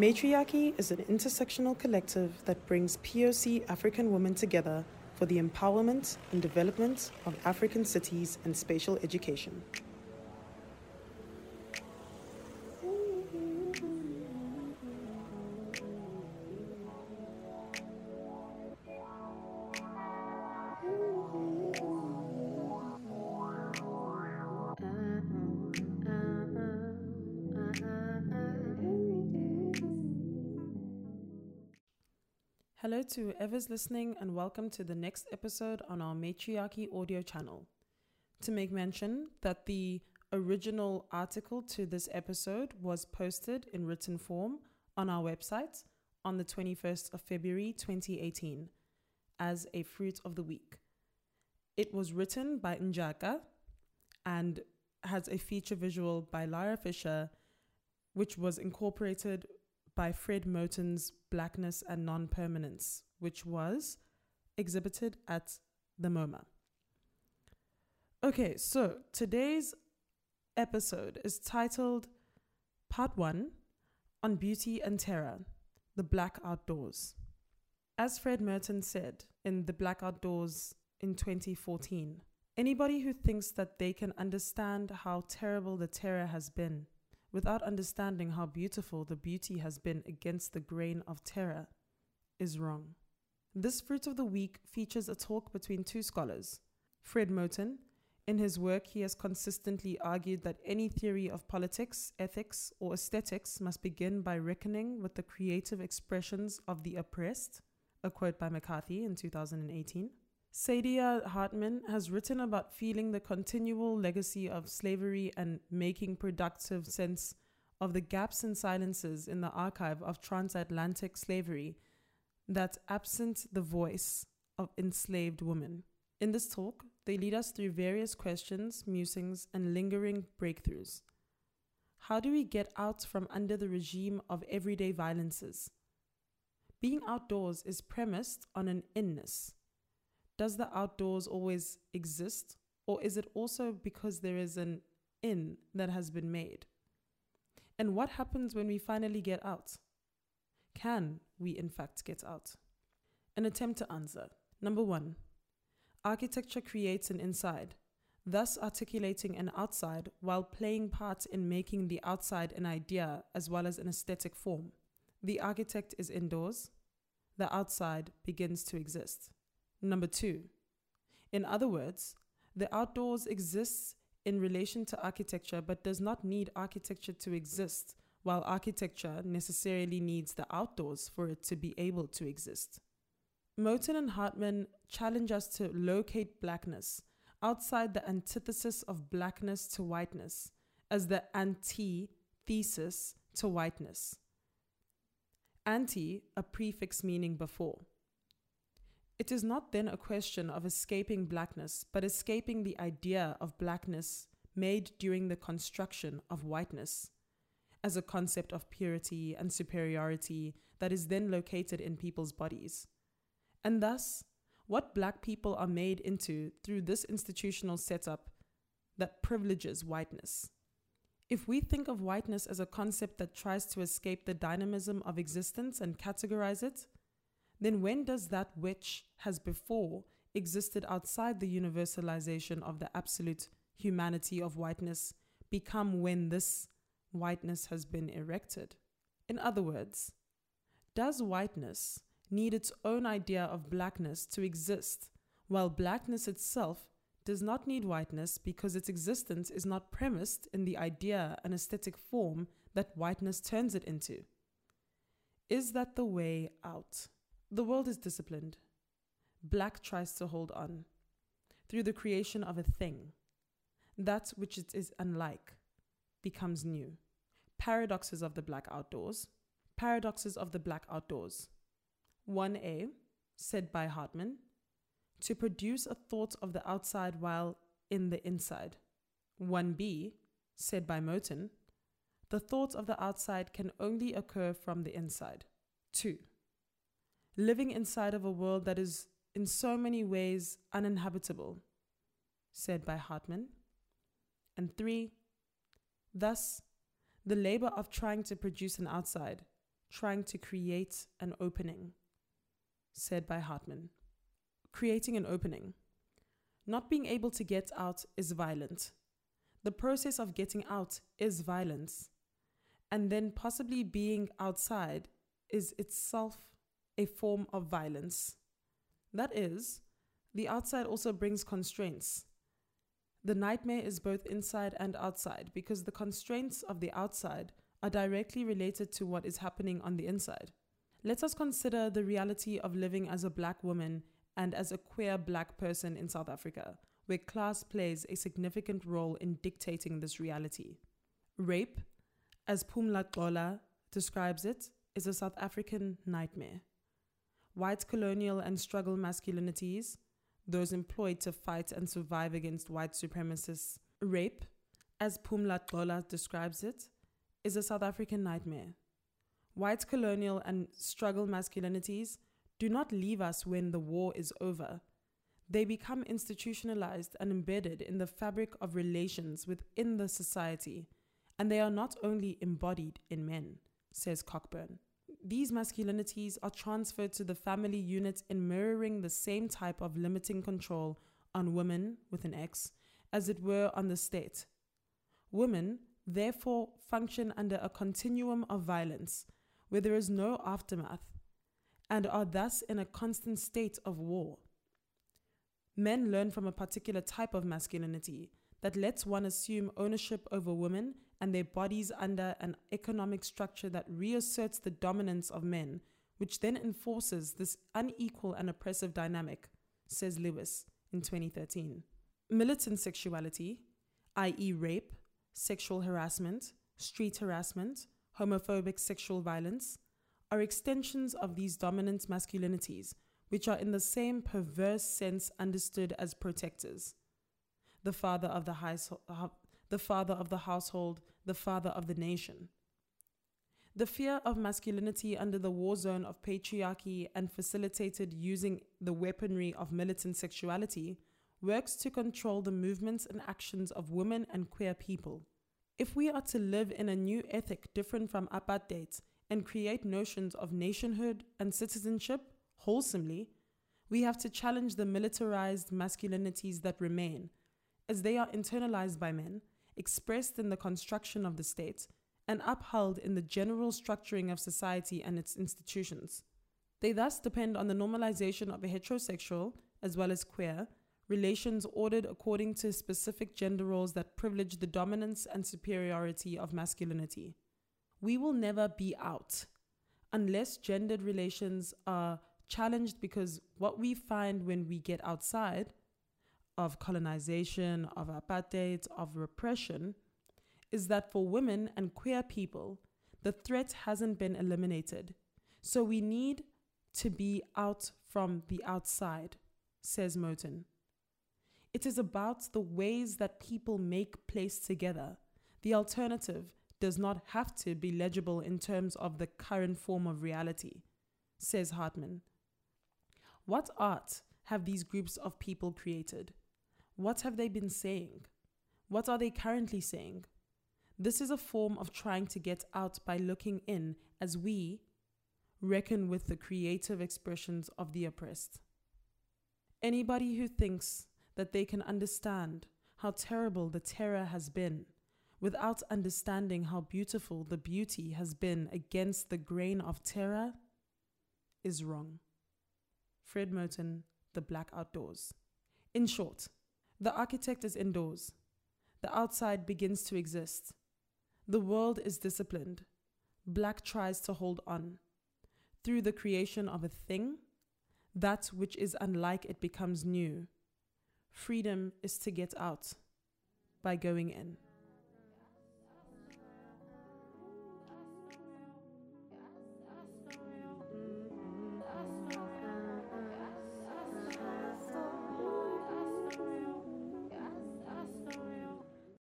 Matriarchy is an intersectional collective that brings POC African women together for the empowerment and development of African cities and spatial education. Hello to whoever's listening, and welcome to the next episode on our Matriarchy audio channel. To make mention that the original article to this episode was posted in written form on our website on the 21st of February 2018 as a fruit of the week. It was written by Ndjha Ka and has a feature visual by Lara Fisher, which was incorporated by Fred Moten's Blackness and Non-Performance, which was exhibited at the MoMA. Okay, so today's episode is titled Part 1 on Beauty and Terror, the Black Outdoors. As Fred Moten said in The Black Outdoors in 2014, anybody who thinks that they can understand how terrible the terror has been without understanding how beautiful the beauty has been against the grain of terror is wrong. This Fruit of the Week features a talk between two scholars. Fred Moten, in his work, he has consistently argued that any theory of politics, ethics, or aesthetics must begin by reckoning with the creative expressions of the oppressed, a quote by McCarthy in 2018. Saidiya Hartman has written about feeling the continual legacy of slavery and making productive sense of the gaps and silences in the archive of transatlantic slavery that absent the voice of enslaved women. In this talk, they lead us through various questions, musings, and lingering breakthroughs. How do we get out from under the regime of everyday violences? Being outdoors is premised on an inness does the outdoors always exist? Or is it also because there is an in that has been made? And what happens when we finally get out? Can we, in fact, get out? An attempt to answer. Number one, architecture creates an inside, thus articulating an outside while playing part in making the outside an idea as well as an aesthetic form. The architect is indoors, the outside begins to exist. Number two, in other words, the outdoors exists in relation to architecture but does not need architecture to exist, while architecture necessarily needs the outdoors for it to be able to exist. Moten and Hartman challenge us to locate blackness outside the antithesis of blackness to whiteness as the antithesis to whiteness. Anti, a prefix meaning before. It is not then a question of escaping blackness, but escaping the idea of blackness made during the construction of whiteness as a concept of purity and superiority that is then located in people's bodies. And thus, what black people are made into through this institutional setup that privileges whiteness. If we think of whiteness as a concept that tries to escape the dynamism of existence and categorize it, then when does that which has before existed outside the universalization of the absolute humanity of whiteness become when this whiteness has been erected? In other words, does whiteness need its own idea of blackness to exist, while blackness itself does not need whiteness because its existence is not premised in the idea and aesthetic form that whiteness turns it into? Is that the way out? The world is disciplined. Black tries to hold on through the creation of a thing. That which it is unlike becomes new. Paradoxes of the Black Outdoors. Paradoxes of the Black Outdoors. 1a, said by Hartman, to produce a thought of the outside while in the inside. 1b, said by Moten, the thought of the outside can only occur from the inside. 2 living inside of a world that is in so many ways uninhabitable, said by Hartman. And three, thus, the labor of trying to produce an outside trying to create an opening, said by Hartman. Creating an opening. Not being able to get out is violent. The process of getting out is violence. And then possibly being outside is itself a form of violence. That is, the outside also brings constraints. The nightmare is both inside and outside because the constraints of the outside are directly related to what is happening on the inside. Let us consider the reality of living as a black woman and as a queer black person in South Africa, where class plays a significant role in dictating this reality. Rape, as Pumla Gqola describes it, is a South African nightmare. White colonial and struggle masculinities, those employed to fight and survive against white supremacists. Rape, as Pumla Gqola describes it, is a South African nightmare. White colonial and struggle masculinities do not leave us when the war is over. They become institutionalized and embedded in the fabric of relations within the society, and they are not only embodied in men, says Cockburn. These masculinities are transferred to the family unit in mirroring the same type of limiting control on women, with an X, as it were on the state. Women, therefore, function under a continuum of violence where there is no aftermath and are thus in a constant state of war. Men learn from a particular type of masculinity that lets one assume ownership over women and their bodies under an economic structure that reasserts the dominance of men, which then enforces this unequal and oppressive dynamic, says Lewis in 2013. Militant sexuality, i.e., rape, sexual harassment, street harassment, homophobic sexual violence, are extensions of these dominant masculinities, which are in the same perverse sense understood as protectors. The father of the, the father of the household, the father of the nation. The fear of masculinity under the war zone of patriarchy and facilitated using the weaponry of militant sexuality works to control the movements and actions of women and queer people. If we are to live in a new ethic different from apartheid and create notions of nationhood and citizenship wholesomely, we have to challenge the militarized masculinities that remain, as they are internalized by men, expressed in the construction of the state, and upheld in the general structuring of society and its institutions. They thus depend on the normalization of heterosexual, as well as queer, relations ordered according to specific gender roles that privilege the dominance and superiority of masculinity. We will never be out unless gendered relations are challenged because what we find when we get outside of colonization, of apartheid, of repression, is that for women and queer people, the threat hasn't been eliminated. So we need to be out from the outside, says Moten. It is about the ways that people make place together. The alternative does not have to be legible in terms of the current form of reality, says Hartman. What art have these groups of people created? What have they been saying? What are they currently saying? This is a form of trying to get out by looking in as we reckon with the creative expressions of the oppressed. Anybody who thinks that they can understand how terrible the terror has been without understanding how beautiful the beauty has been against the grain of terror is wrong. Fred Moten, The Black Outdoors. In short, the architect is indoors. The outside begins to exist. The world is disciplined. Black tries to hold on. Through the creation of a thing, that which is unlike it becomes new. Freedom is to get out by going in.